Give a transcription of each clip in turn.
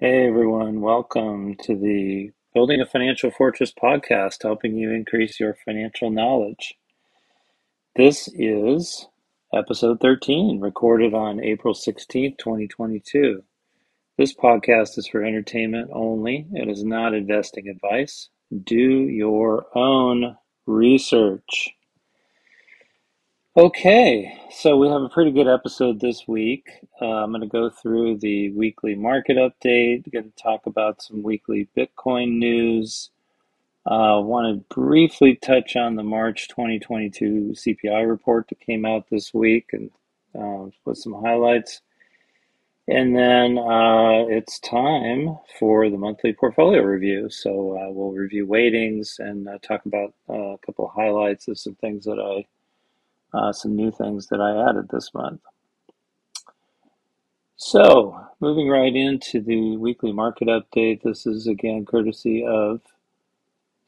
Hey everyone, welcome to the Building a Financial Fortress podcast, helping you increase your financial knowledge. This is episode 13, recorded on April 16th, 2022. This podcast is for entertainment only. It is not investing advice. Do your own research. Okay, so we have a pretty good episode this week. Uh, I'm going to go through the weekly market update, going to talk about some weekly Bitcoin news. I uh, want to briefly touch on the March 2022 CPI report that came out this week and uh, with some highlights. And then uh, it's time for the monthly portfolio review. So uh, we'll review weightings and uh, talk about uh, a couple of highlights of some things that I uh, some new things that I added this month. So, moving right into the weekly market update, this is again courtesy of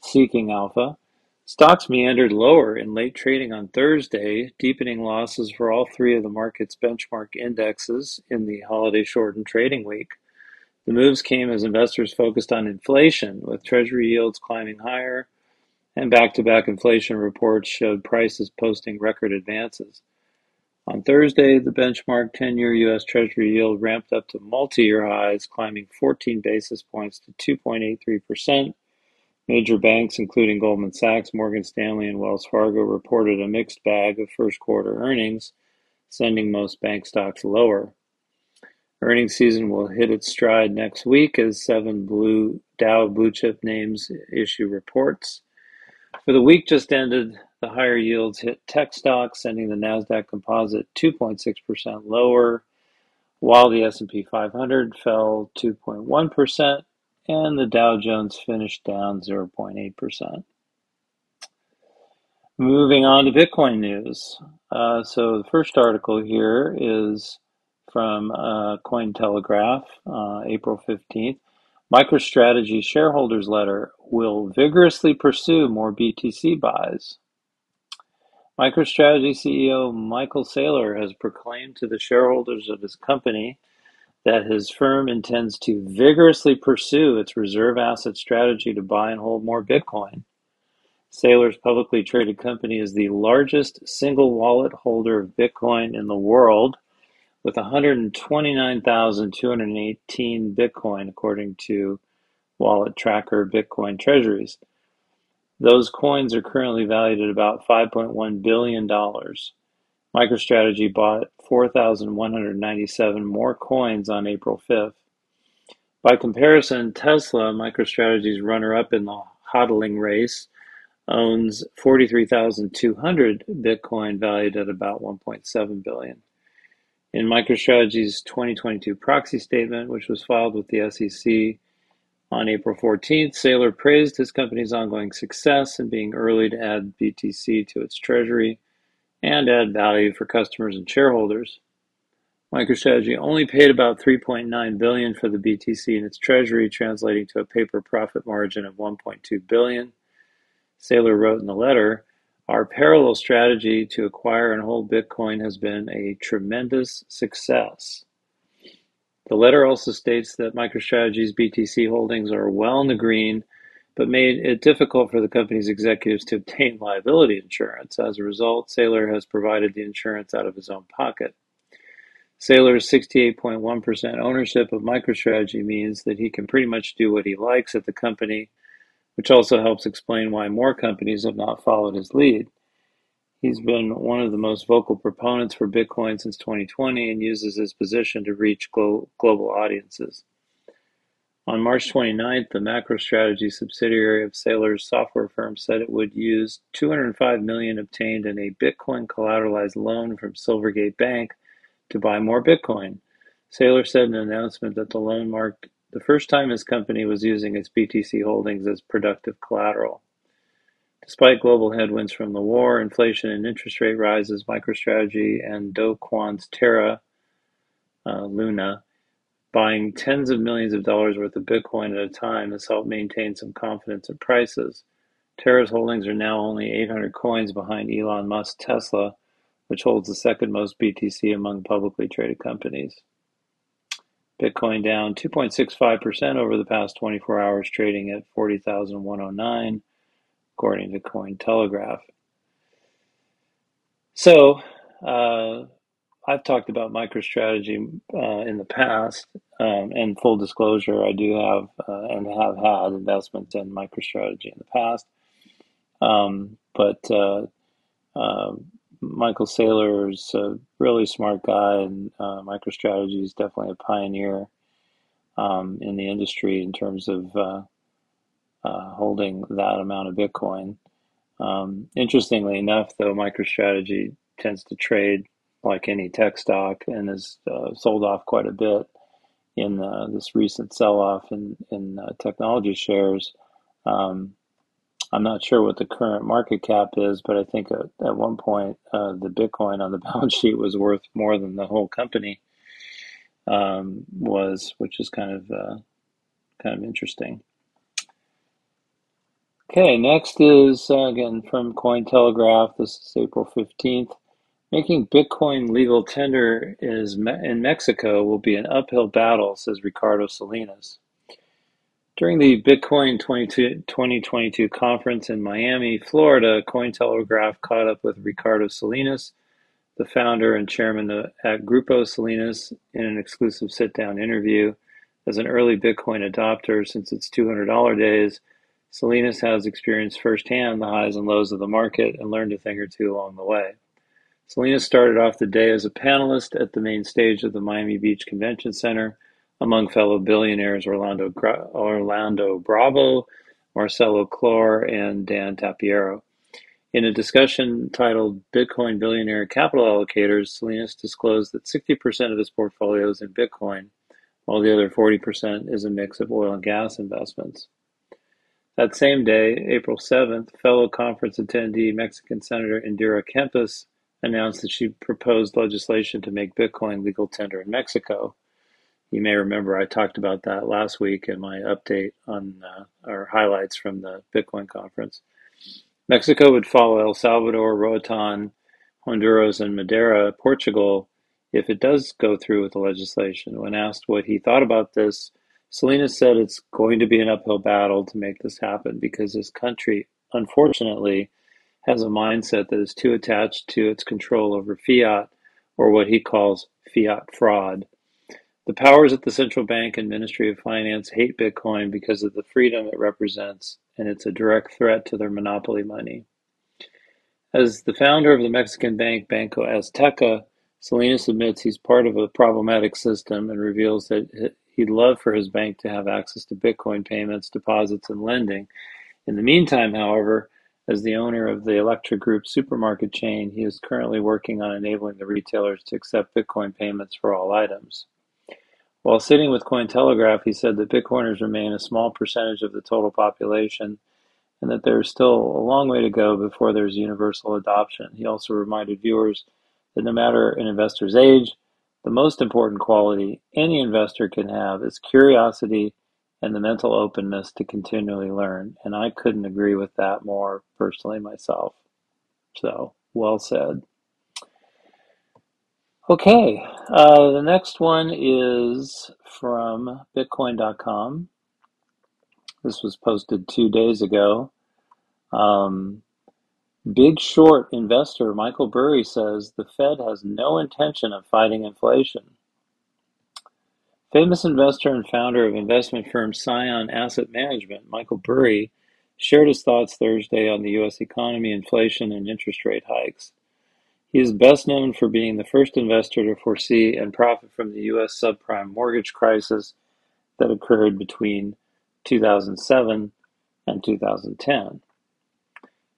Seeking Alpha. Stocks meandered lower in late trading on Thursday, deepening losses for all three of the market's benchmark indexes in the holiday shortened trading week. The moves came as investors focused on inflation, with Treasury yields climbing higher and back-to-back inflation reports showed prices posting record advances. On Thursday, the benchmark 10-year U.S. Treasury yield ramped up to multi-year highs, climbing 14 basis points to 2.83%. Major banks, including Goldman Sachs, Morgan Stanley, and Wells Fargo, reported a mixed bag of first quarter earnings, sending most bank stocks lower. Earnings season will hit its stride next week as seven blue Dow blue chip names issue reports. For the week just ended, the higher yields hit tech stocks, sending the Nasdaq Composite 2.6% lower, while the S&P 500 fell 2.1% and the Dow Jones finished down 0.8%. Moving on to Bitcoin news. Uh, so the first article here is from uh, Cointelegraph, uh, April 15th. MicroStrategy shareholders letter will vigorously pursue more BTC buys. MicroStrategy CEO Michael Saylor has proclaimed to the shareholders of his company that his firm intends to vigorously pursue its reserve asset strategy to buy and hold more Bitcoin. Saylor's publicly traded company is the largest single wallet holder of Bitcoin in the world with 129,218 Bitcoin, according to wallet tracker Bitcoin Treasuries. Those coins are currently valued at about $5.1 billion. MicroStrategy bought 4,197 more coins on April 5th. By comparison, Tesla, MicroStrategy's runner up in the hodling race, owns 43,200 Bitcoin valued at about 1.7 billion. In MicroStrategy's 2022 proxy statement, which was filed with the SEC on April 14th, Saylor praised his company's ongoing success in being early to add BTC to its treasury and add value for customers and shareholders. MicroStrategy only paid about 3.9 billion for the BTC in its treasury, translating to a paper profit margin of 1.2 billion. Saylor wrote in the letter, our parallel strategy to acquire and hold Bitcoin has been a tremendous success. The letter also states that MicroStrategy's BTC holdings are well in the green, but made it difficult for the company's executives to obtain liability insurance. As a result, Saylor has provided the insurance out of his own pocket. Saylor's 68.1% ownership of MicroStrategy means that he can pretty much do what he likes at the company which also helps explain why more companies have not followed his lead. He's been one of the most vocal proponents for Bitcoin since 2020 and uses his position to reach glo- global audiences. On March 29th, the MacroStrategy subsidiary of Saylor's software firm said it would use 205 million obtained in a Bitcoin collateralized loan from Silvergate Bank to buy more Bitcoin. Saylor said in an announcement that the loan marked the first time his company was using its BTC holdings as productive collateral. Despite global headwinds from the war, inflation, and interest rate rises, MicroStrategy and Do Kwon's Terra uh, Luna buying tens of millions of dollars worth of Bitcoin at a time has helped maintain some confidence in prices. Terra's holdings are now only 800 coins behind Elon Musk's Tesla, which holds the second most BTC among publicly traded companies. Bitcoin down 2.65% over the past 24 hours, trading at 40,109, according to Cointelegraph. So, uh, I've talked about MicroStrategy uh, in the past, um, and full disclosure, I do have uh, and have had investments in MicroStrategy in the past. Um, but uh, uh Michael Saylor is a really smart guy, and uh, MicroStrategy is definitely a pioneer um, in the industry in terms of uh, holding that amount of Bitcoin. Um, interestingly enough, though, MicroStrategy tends to trade like any tech stock and has uh, sold off quite a bit in uh, this recent sell-off in, in uh, technology shares. Um, I'm not sure what the current market cap is, but I think at, at one point uh, the Bitcoin on the balance sheet was worth more than the whole company um, was, which is kind of uh, kind of interesting. Okay, next is uh, again from Cointelegraph. This is April 15th. Making Bitcoin legal tender is in Mexico will be an uphill battle, says Ricardo Salinas. During the Bitcoin 2022 conference in Miami, Florida, Cointelegraph caught up with Ricardo Salinas, the founder and chairman at Grupo Salinas, in an exclusive sit down interview. As an early Bitcoin adopter since its $200 days, Salinas has experienced firsthand the highs and lows of the market and learned a thing or two along the way. Salinas started off the day as a panelist at the main stage of the Miami Beach Convention Center among fellow billionaires Orlando, Orlando Bravo, Marcelo Claure, and Dan Tapiero. In a discussion titled Bitcoin Billionaire Capital Allocators, Salinas disclosed that 60% of his portfolio is in Bitcoin, while the other 40% is a mix of oil and gas investments. That same day, April 7th, fellow conference attendee Mexican Senator Indira Kempis announced that she proposed legislation to make Bitcoin legal tender in Mexico. You may remember I talked about that last week in my update on uh, our highlights from the Bitcoin conference. Mexico would follow El Salvador, Roatan, Honduras, and Madeira, Portugal, if it does go through with the legislation. When asked what he thought about this, Salinas said it's going to be an uphill battle to make this happen because his country, unfortunately, has a mindset that is too attached to its control over fiat, or what he calls fiat fraud. The powers at the central bank and Ministry of Finance hate Bitcoin because of the freedom it represents, and it's a direct threat to their monopoly money. As the founder of the Mexican bank Banco Azteca, Salinas admits he's part of a problematic system and reveals that he'd love for his bank to have access to Bitcoin payments, deposits, and lending. In the meantime, however, as the owner of the Elektra Group supermarket chain, he is currently working on enabling the retailers to accept Bitcoin payments for all items. While sitting with Cointelegraph, he said that Bitcoiners remain a small percentage of the total population and that there is still a long way to go before there's universal adoption. He also reminded viewers that no matter an investor's age, the most important quality any investor can have is curiosity and the mental openness to continually learn. And I couldn't agree with that more personally myself. So, well said. Okay, uh, the next one is from Bitcoin.com. This was posted two days ago. Um, Big short investor Michael Burry says the Fed has no intention of fighting inflation. Famous investor and founder of investment firm Scion Asset Management, Michael Burry, shared his thoughts Thursday on the U.S. economy, inflation, and interest rate hikes. He is best known for being the first investor to foresee and profit from the U.S. subprime mortgage crisis that occurred between 2007 and 2010.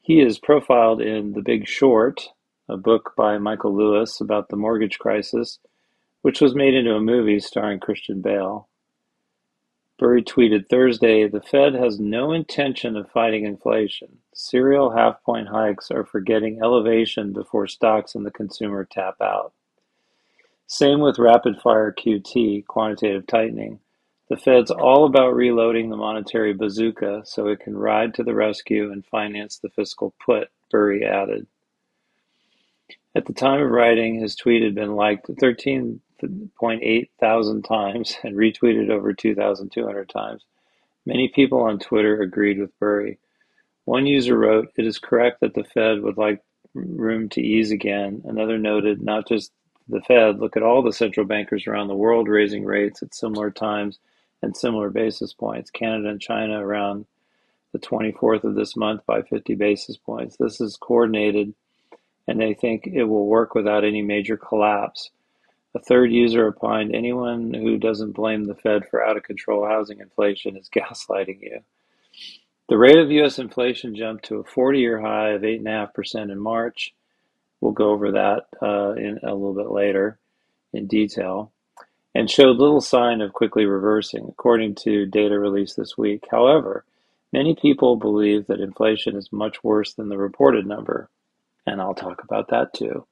He is profiled in The Big Short, a book by Michael Lewis about the mortgage crisis which was made into a movie starring Christian Bale. Burry tweeted Thursday, the Fed has no intention of fighting inflation. Serial half point hikes are for getting elevation before stocks and the consumer tap out. Same with rapid fire QT, quantitative tightening. The Fed's all about reloading the monetary bazooka so it can ride to the rescue and finance the fiscal put, Burry added. At the time of writing, his tweet had been liked 13 8.8 thousand times and retweeted over 2,200 times. Many people on Twitter agreed with Burry. One user wrote, It is correct that the Fed would like room to ease again. Another noted, Not just the Fed, look at all the central bankers around the world raising rates at similar times and similar basis points. Canada and China around the 24th of this month by 50 basis points. This is coordinated and they think it will work without any major collapse. A third user opined anyone who doesn't blame the Fed for out of control housing inflation is gaslighting you. The rate of U.S. inflation jumped to a 40 year high of 8.5% in March. We'll go over that uh, in a little bit later in detail and showed little sign of quickly reversing, according to data released this week. However, many people believe that inflation is much worse than the reported number, and I'll talk about that too.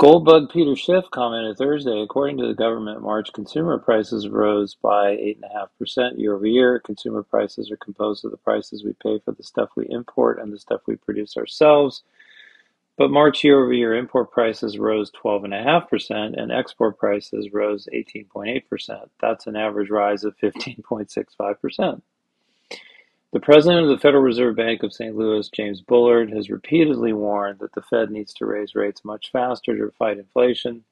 Goldbug Peter Schiff commented Thursday, according to the government, March consumer prices rose by 8.5% year over year. Consumer prices are composed of the prices we pay for the stuff we import and the stuff we produce ourselves. But March year-over-year import prices rose 12.5% and export prices rose 18.8%. That's an average rise of 15.65%. The president of the Federal Reserve Bank of St. Louis, James Bullard, has repeatedly warned that the Fed needs to raise rates much faster to fight inflation.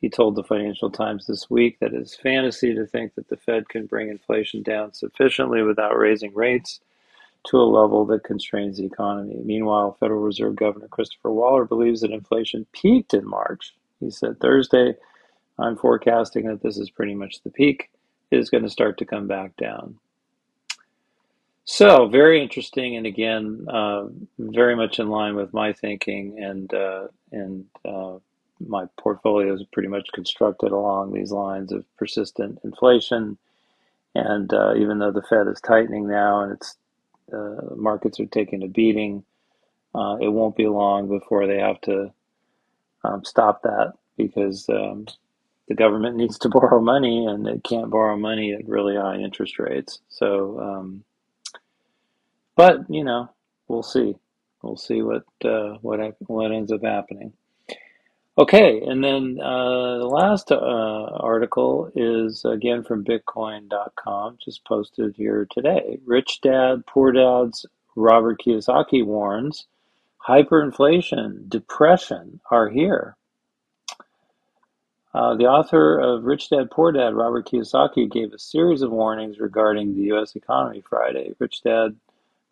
He told the Financial Times this week that it's fantasy to think that the Fed can bring inflation down sufficiently without raising rates to a level that constrains the economy. Meanwhile, Federal Reserve Governor Christopher Waller believes that inflation peaked in March. He said Thursday, I'm forecasting that this is pretty much the peak. It is going to start to come back down. So, very interesting, and again, uh, very much in line with my thinking, and uh, and uh, my portfolio is pretty much constructed along these lines of persistent inflation. And uh, even though the Fed is tightening now, and it's uh, markets are taking a beating. Uh, it won't be long before they have to um, stop that because um, the government needs to borrow money and it can't borrow money at really high interest rates. So, um, but you know, we'll see. We'll see what uh, what what ends up happening. Okay, and then uh, the last uh, article is again from Bitcoin.com, just posted here today. Rich Dad, Poor Dad's Robert Kiyosaki warns hyperinflation, depression are here. Uh, the author of Rich Dad Poor Dad, Robert Kiyosaki, gave a series of warnings regarding the U.S. economy Friday. Rich Dad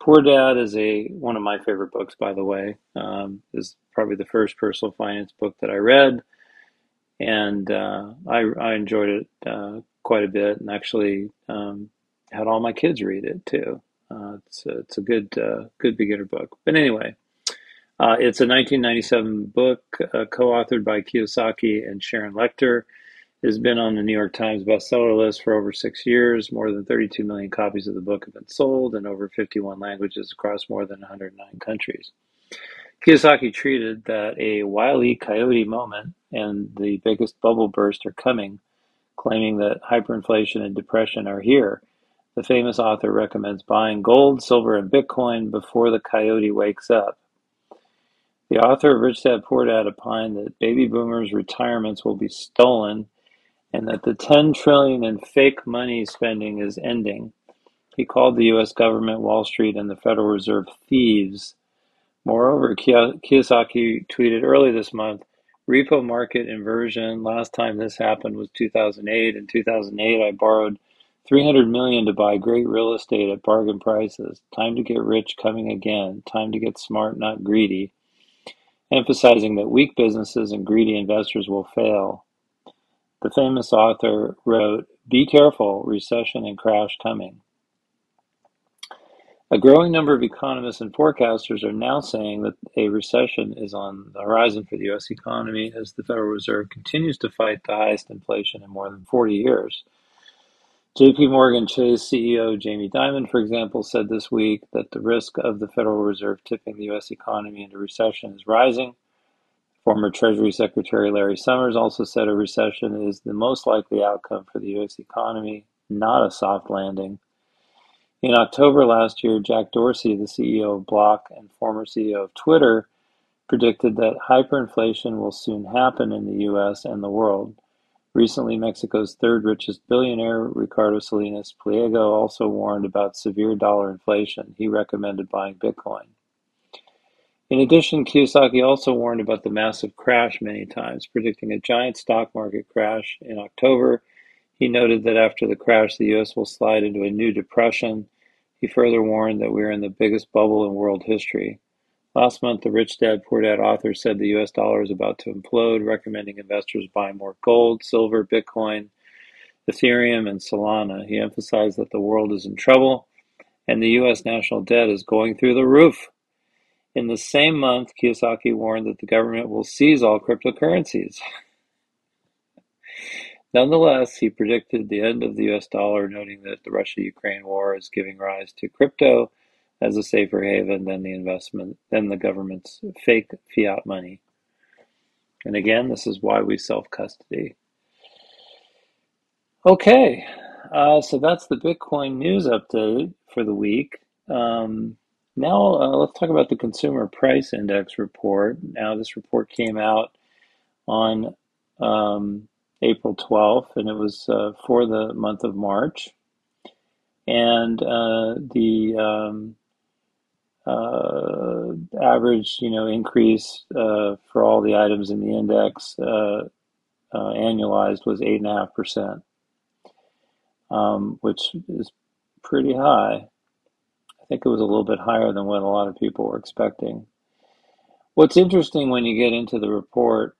Poor Dad is a one of my favorite books, by the way. Um, is probably the first personal finance book that I read, and uh, I, I enjoyed it uh, quite a bit, and actually um, had all my kids read it too. Uh, it's a, it's a good uh, good beginner book. But anyway, uh, it's a 1997 book uh, co-authored by Kiyosaki and Sharon Lechter. Has been on the New York Times bestseller list for over six years. More than 32 million copies of the book have been sold in over 51 languages across more than 109 countries. Kiyosaki treated that a wily coyote moment and the biggest bubble burst are coming, claiming that hyperinflation and depression are here. The famous author recommends buying gold, silver, and Bitcoin before the coyote wakes up. The author of Rich Dad Poor Dad opined that baby boomers' retirements will be stolen and that the 10 trillion in fake money spending is ending. He called the US government, Wall Street, and the Federal Reserve thieves. Moreover, Kiyosaki tweeted early this month, repo market inversion. Last time this happened was 2008. In 2008, I borrowed 300 million to buy great real estate at bargain prices. Time to get rich coming again. Time to get smart, not greedy. Emphasizing that weak businesses and greedy investors will fail. The famous author wrote, Be careful, recession and crash coming. A growing number of economists and forecasters are now saying that a recession is on the horizon for the U.S. economy as the Federal Reserve continues to fight the highest inflation in more than 40 years. JP Morgan Chase CEO Jamie Dimon, for example, said this week that the risk of the Federal Reserve tipping the U.S. economy into recession is rising Former Treasury Secretary Larry Summers also said a recession is the most likely outcome for the U.S. economy, not a soft landing. In October last year, Jack Dorsey, the CEO of Block and former CEO of Twitter, predicted that hyperinflation will soon happen in the US and the world. Recently, Mexico's third richest billionaire, Ricardo Salinas Pliego, also warned about severe dollar inflation. He recommended buying Bitcoin. In addition, Kiyosaki also warned about the massive crash many times, predicting a giant stock market crash in October. He noted that after the crash, the US will slide into a new depression. He further warned that we are in the biggest bubble in world history. Last month, the Rich Dad Poor Dad author said the US dollar is about to implode, recommending investors buy more gold, silver, Bitcoin, Ethereum, and Solana. He emphasized that the world is in trouble and the US national debt is going through the roof. In the same month, Kiyosaki warned that the government will seize all cryptocurrencies. Nonetheless, he predicted the end of the US dollar, noting that the Russia Ukraine war is giving rise to crypto as a safer haven than the investment than the government's fake fiat money. And again, this is why we self custody. Okay, uh, so that's the Bitcoin news update for the week. Um, now, uh, let's talk about the Consumer Price Index report. Now, this report came out on um, April 12th, and it was uh, for the month of March. And uh, the um, uh, average, you know, increase uh, for all the items in the index uh, annualized was eight and a half percent, um, which is pretty high. I think it was a little bit higher than what a lot of people were expecting. What's interesting when you get into the report,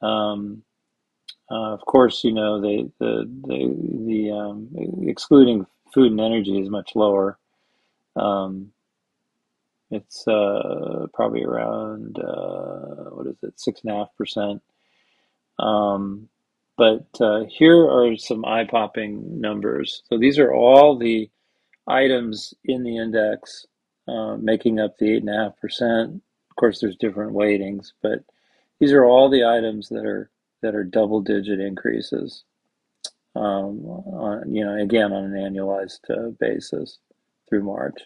um, uh, of course, you know the the the, the um, excluding food and energy is much lower. Um, it's uh, probably around uh, what is it, six and a half percent. Um, but uh, here are some eye-popping numbers. So these are all the items in the index uh, making up the 8.5%. Of course, there's different weightings, but these are all the items that are that are double digit increases. Um, on, you know, again on an annualized uh, basis through March.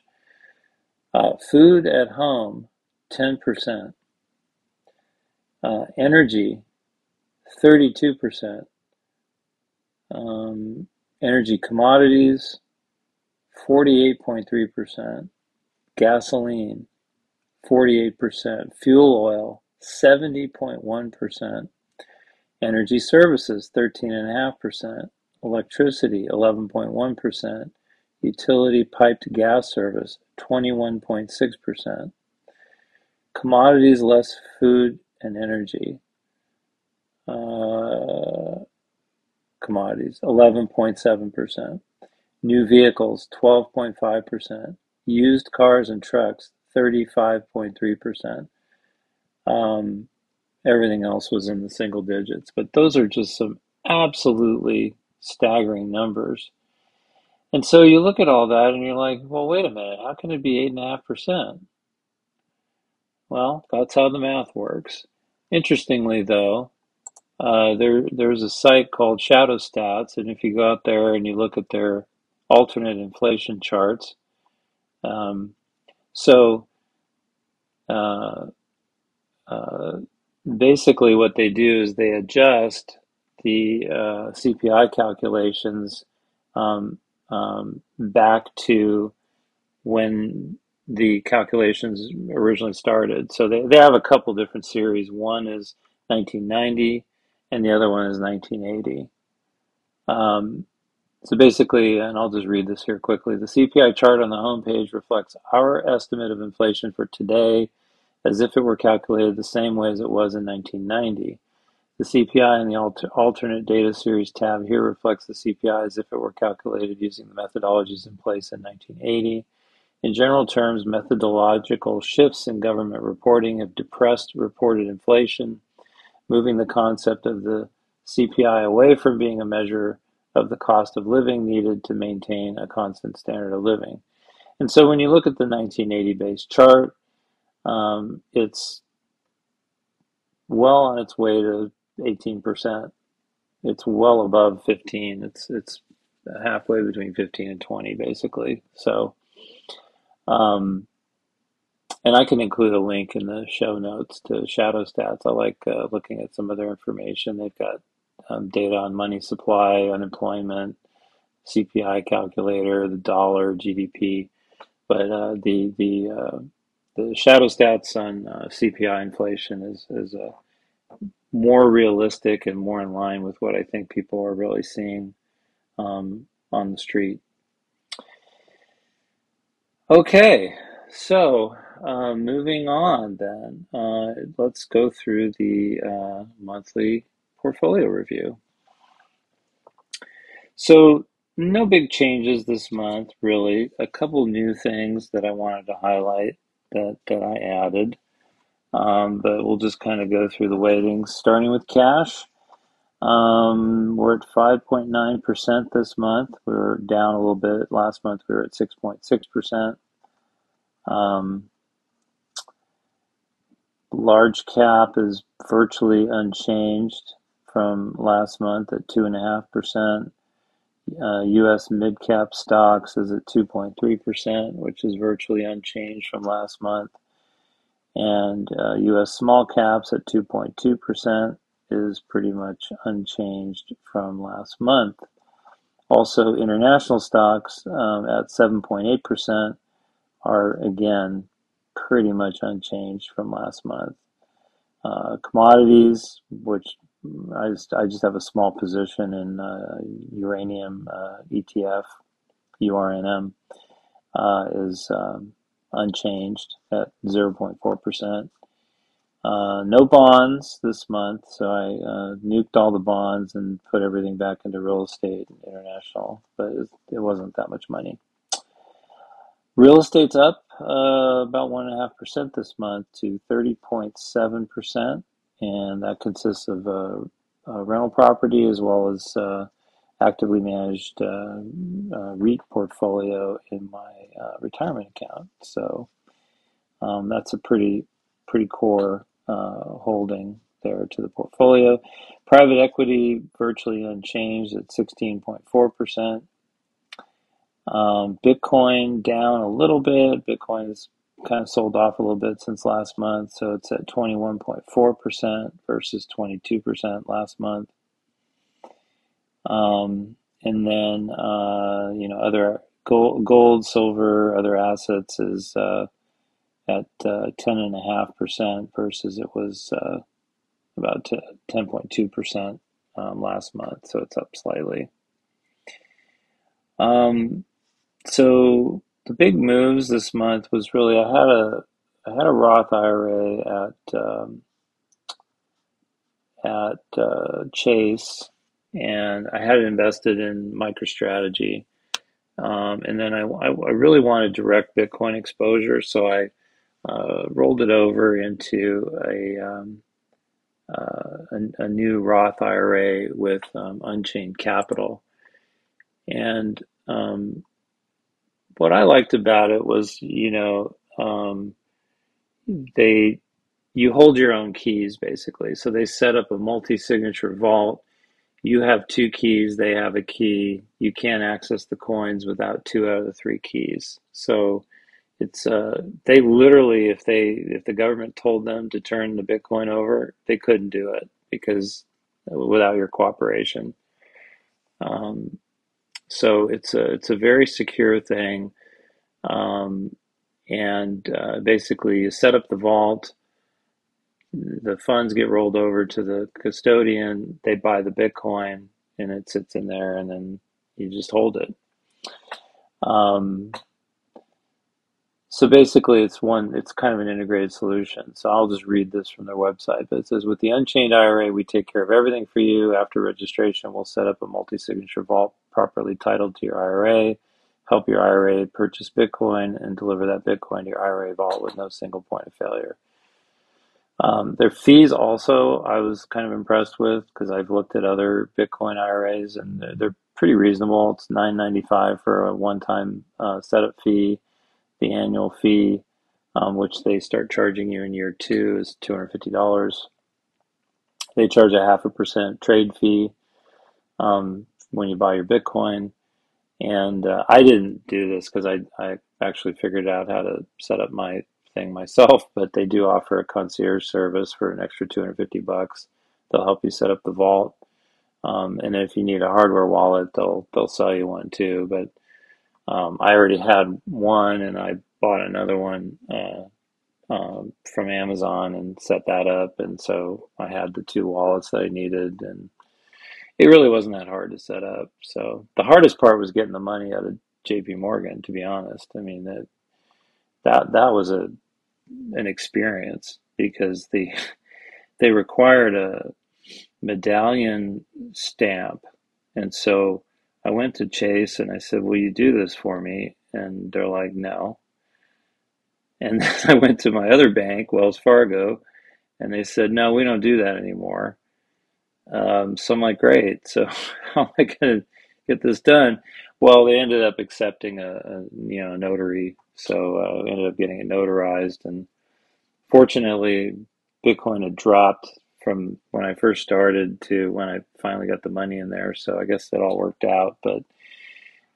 Uh, food at home, 10%. Uh, energy, 32%. Um, energy commodities, 48.3%, gasoline 48%, fuel oil 70.1%, energy services 13.5%, electricity 11.1%, utility piped gas service 21.6%, commodities less food and energy uh, commodities 11.7%. New vehicles, 12.5%. Used cars and trucks, 35.3%. Um, everything else was in the single digits. But those are just some absolutely staggering numbers. And so you look at all that and you're like, well, wait a minute, how can it be 8.5%? Well, that's how the math works. Interestingly, though, uh, there there's a site called Shadowstats, and if you go out there and you look at their alternate inflation charts. Um, so uh, uh, basically, what they do is they adjust the uh, CPI calculations um, um, back to when the calculations originally started. So they, they have a couple different series. One is 1990, and the other one is 1980. Um, so basically, and I'll just read this here quickly, the CPI chart on the homepage reflects our estimate of inflation for today as if it were calculated the same way as it was in 1990. The CPI in the alter, alternate data series tab here reflects the CPI as if it were calculated using the methodologies in place in 1980. In general terms, methodological shifts in government reporting have depressed reported inflation, moving the concept of the CPI away from being a measure of the cost of living needed to maintain a constant standard of living. And so when you look at the 1980 base chart, um, it's well on its way to 18%. It's well above 15. It's it's halfway between 15 and 20 basically. So um, and I can include a link in the show notes to Shadowstats. I like uh, looking at some of their information. They've got um, data on money supply, unemployment, CPI calculator, the dollar, GDP. But uh, the the uh, the Shadowstats on uh, CPI inflation is is uh, more realistic and more in line with what I think people are really seeing um, on the street. Okay, so uh, moving on then, uh, let's go through the uh, monthly portfolio review. So no big changes this month, really. A couple new things that I wanted to highlight that, that I added. Um, but we'll just kind of go through the weightings, starting with cash. Um, we're at 5.9% this month. We are down a little bit. Last month we were at 6.6%. Um, large cap is virtually unchanged from last month at 2.5%. Uh, U.S. mid-cap stocks is at 2.3%, which is virtually unchanged from last month. And uh, U.S. small caps at 2.2% is pretty much unchanged from last month. Also, international stocks um, at 7.8% are again pretty much unchanged from last month. Uh, commodities, which I just I just have a small position in uh, uranium uh, ETF, URNM, uh, is um, unchanged at 0.4%. Uh, no bonds this month, so I uh, nuked all the bonds and put everything back into real estate and international, but it, it wasn't that much money. Real estate's up uh, about 1.5% this month to 30.7%, and that consists of uh, rental property as well as uh, actively managed uh, uh, REIT portfolio in my retirement account. So um, that's a pretty pretty core holding there to the portfolio. Private equity virtually unchanged at 16.4%. Um, Bitcoin down a little bit. Bitcoin is kind of sold off a little bit since last month, so it's at 21.4% versus 22% last month. Um, and then, uh, you know, other gold, gold, silver, other assets is uh, at uh, 10.5% versus it was uh, about 10.2% um, last month, so it's up slightly. Um, so the big moves this month was really I had a I had a Roth IRA at um, at uh, Chase, and I had it invested in MicroStrategy, um, and then I, I, really wanted direct Bitcoin exposure, so I uh, rolled it over into a, um, uh, a, a new Roth IRA with um, Unchained Capital, and um, what I liked about it was, you know, um, they you hold your own keys basically. So they set up a multi-signature vault. You have two keys, they have a key. You can't access the coins without two out of the three keys. So it's uh they literally if they if the government told them to turn the Bitcoin over, they couldn't do it because without your cooperation. Um, so it's a it's a very secure thing, um, and uh, basically you set up the vault. The funds get rolled over to the custodian. They buy the Bitcoin, and it sits in there, and then you just hold it. Um, so basically, it's one. It's kind of an integrated solution. So I'll just read this from their website. But it says, with the Unchained IRA, we take care of everything for you. After registration, we'll set up a multi-signature vault properly titled to your IRA, help your IRA purchase Bitcoin, and deliver that Bitcoin to your IRA vault with no single point of failure. Um, their fees also, I was kind of impressed with because I've looked at other Bitcoin IRAs and they're, they're pretty reasonable. It's nine ninety five for a one time uh, setup fee the annual fee, um, which they start charging you in year two, is $250. They charge a half a percent trade fee um, when you buy your Bitcoin. And uh, I didn't do this because I, I actually figured out how to set up my thing myself, but they do offer a concierge service for an extra 250 bucks. They'll help you set up the vault. Um, and if you need a hardware wallet, they'll they'll sell you one too. But um, I already had one, and I bought another one uh, um, from Amazon and set that up. And so I had the two wallets that I needed, and it really wasn't that hard to set up. So the hardest part was getting the money out of J.P. Morgan. To be honest, I mean that that that was a an experience because the they required a medallion stamp, and so I went to Chase and I said, "Will you do this for me?" And they're like, "No." And then I went to my other bank, Wells Fargo, and they said, "No, we don't do that anymore." Um, so I'm like, "Great." So how am I going to get this done? Well, they ended up accepting a, a you know notary, so uh, ended up getting it notarized, and fortunately, Bitcoin had dropped from when I first started to when I finally got the money in there. So I guess it all worked out, but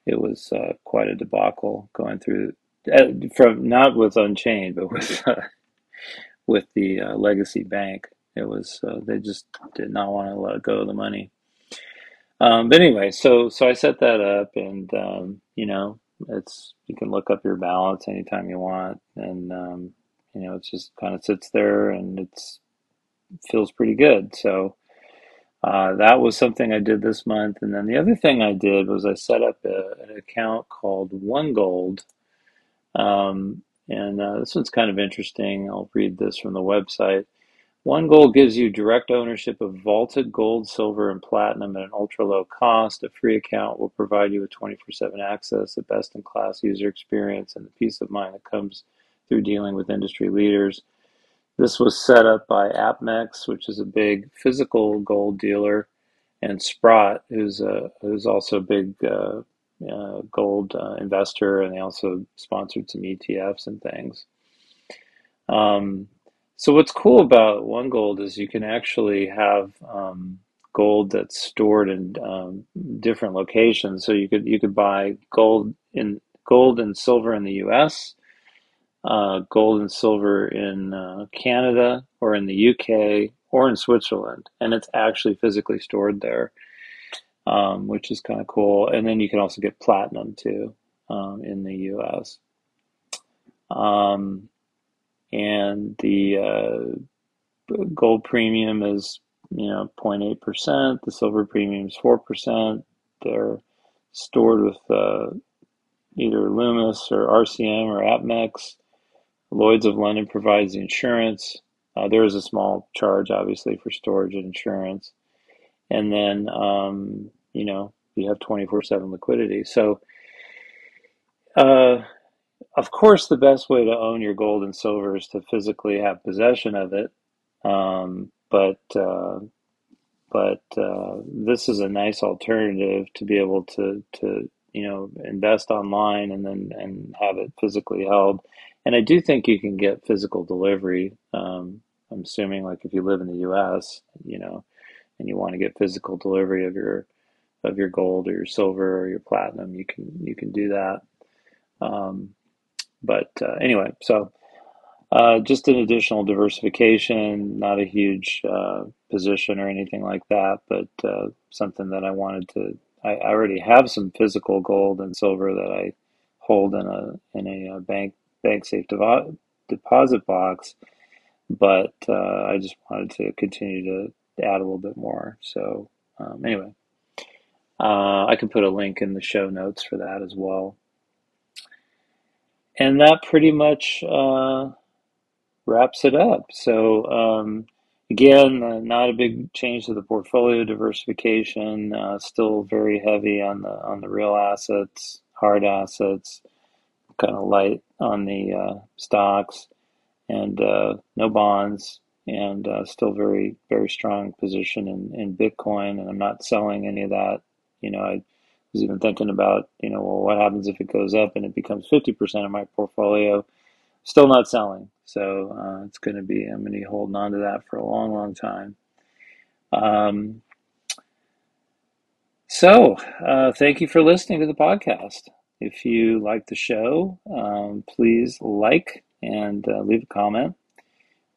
it was uh, quite a debacle going through uh, from not with Unchained, but with uh, with the uh, legacy bank. It was uh, they just did not want to let go of the money. Um, but anyway, so so I set that up, and um, you know, it's you can look up your balance anytime you want, and um, you know, it just kind of sits there, and it's feels pretty good. So uh, that was something I did this month, and then the other thing I did was I set up a, an account called One Gold, um, and uh, this one's kind of interesting. I'll read this from the website. One Gold gives you direct ownership of vaulted gold, silver, and platinum at an ultra low cost. A free account will provide you with 24 7 access, a best in class user experience, and the peace of mind that comes through dealing with industry leaders. This was set up by APMEX, which is a big physical gold dealer, and Sprott, who's a who's also a big uh, uh, gold uh, investor, and they also sponsored some ETFs and things. Um, so what's cool about One Gold is you can actually have um, gold that's stored in um, different locations. So you could you could buy gold in gold and silver in the U.S., uh, gold and silver in uh, Canada or in the U.K. or in Switzerland, and it's actually physically stored there, um, which is kind of cool. And then you can also get platinum too um, in the U.S. Um, and the uh, gold premium is you know 0.8 percent. The silver premium is four percent. They're stored with uh, either Loomis or RCM or APMEX. Lloyd's of London provides the insurance. Uh, there is a small charge, obviously, for storage and insurance. And then, um, you know, you have 24 7 liquidity. So, uh, of course, the best way to own your gold and silver is to physically have possession of it. Um, but uh, but uh, this is a nice alternative to be able to to you know invest online and then and have it physically held. And I do think you can get physical delivery. Um, I'm assuming like if you live in the U.S., you know, and you want to get physical delivery of your of your gold or your silver or your platinum, you can you can do that. Um, but uh, anyway, so uh, just an additional diversification, not a huge uh, position or anything like that, but uh, something that I wanted to. I, already have some physical gold and silver that I hold in a in a uh, bank bank safe devo- deposit box, but uh, I just wanted to continue to add a little bit more. So um, anyway, I can put a link in the show notes for that as well and that pretty much uh, wraps it up. So um, again, uh, not a big change to the portfolio diversification. Uh, still very heavy on the on the real assets, hard assets, kind of light on the uh, stocks, and uh, no bonds. And uh, still very very strong position in, in Bitcoin, and I'm not selling any of that. You know, I was even thinking about, you know, well, what happens if it goes up and it becomes 50% of my portfolio? Still not selling. So uh, it's going to be, I'm going to be holding on to that for a long, long time. Um, so uh, thank you for listening to the podcast. If you like the show, um, please like, and uh, leave a comment.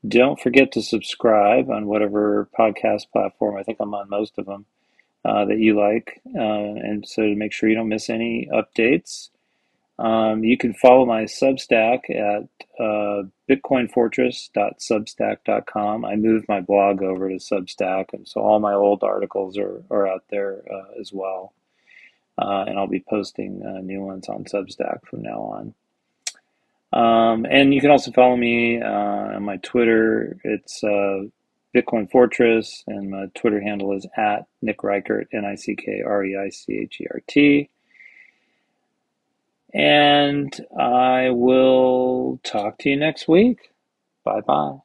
Don't forget to subscribe on whatever podcast platform. I think I'm on most of them uh, that you like, uh, and so to make sure you don't miss any updates. Um, you can follow my Substack at uh, bitcoinfortress.substack.com. I moved my blog over to Substack, and so all my old articles are, are out there uh, as well. Uh, and I'll be posting uh, new ones on Substack from now on. Um, and you can also follow me uh, on my Twitter. It's uh, Bitcoin Fortress, and my Twitter handle is at Nick Reichert, N I C K R E I C H E R T. And I will talk to you next week. Bye bye.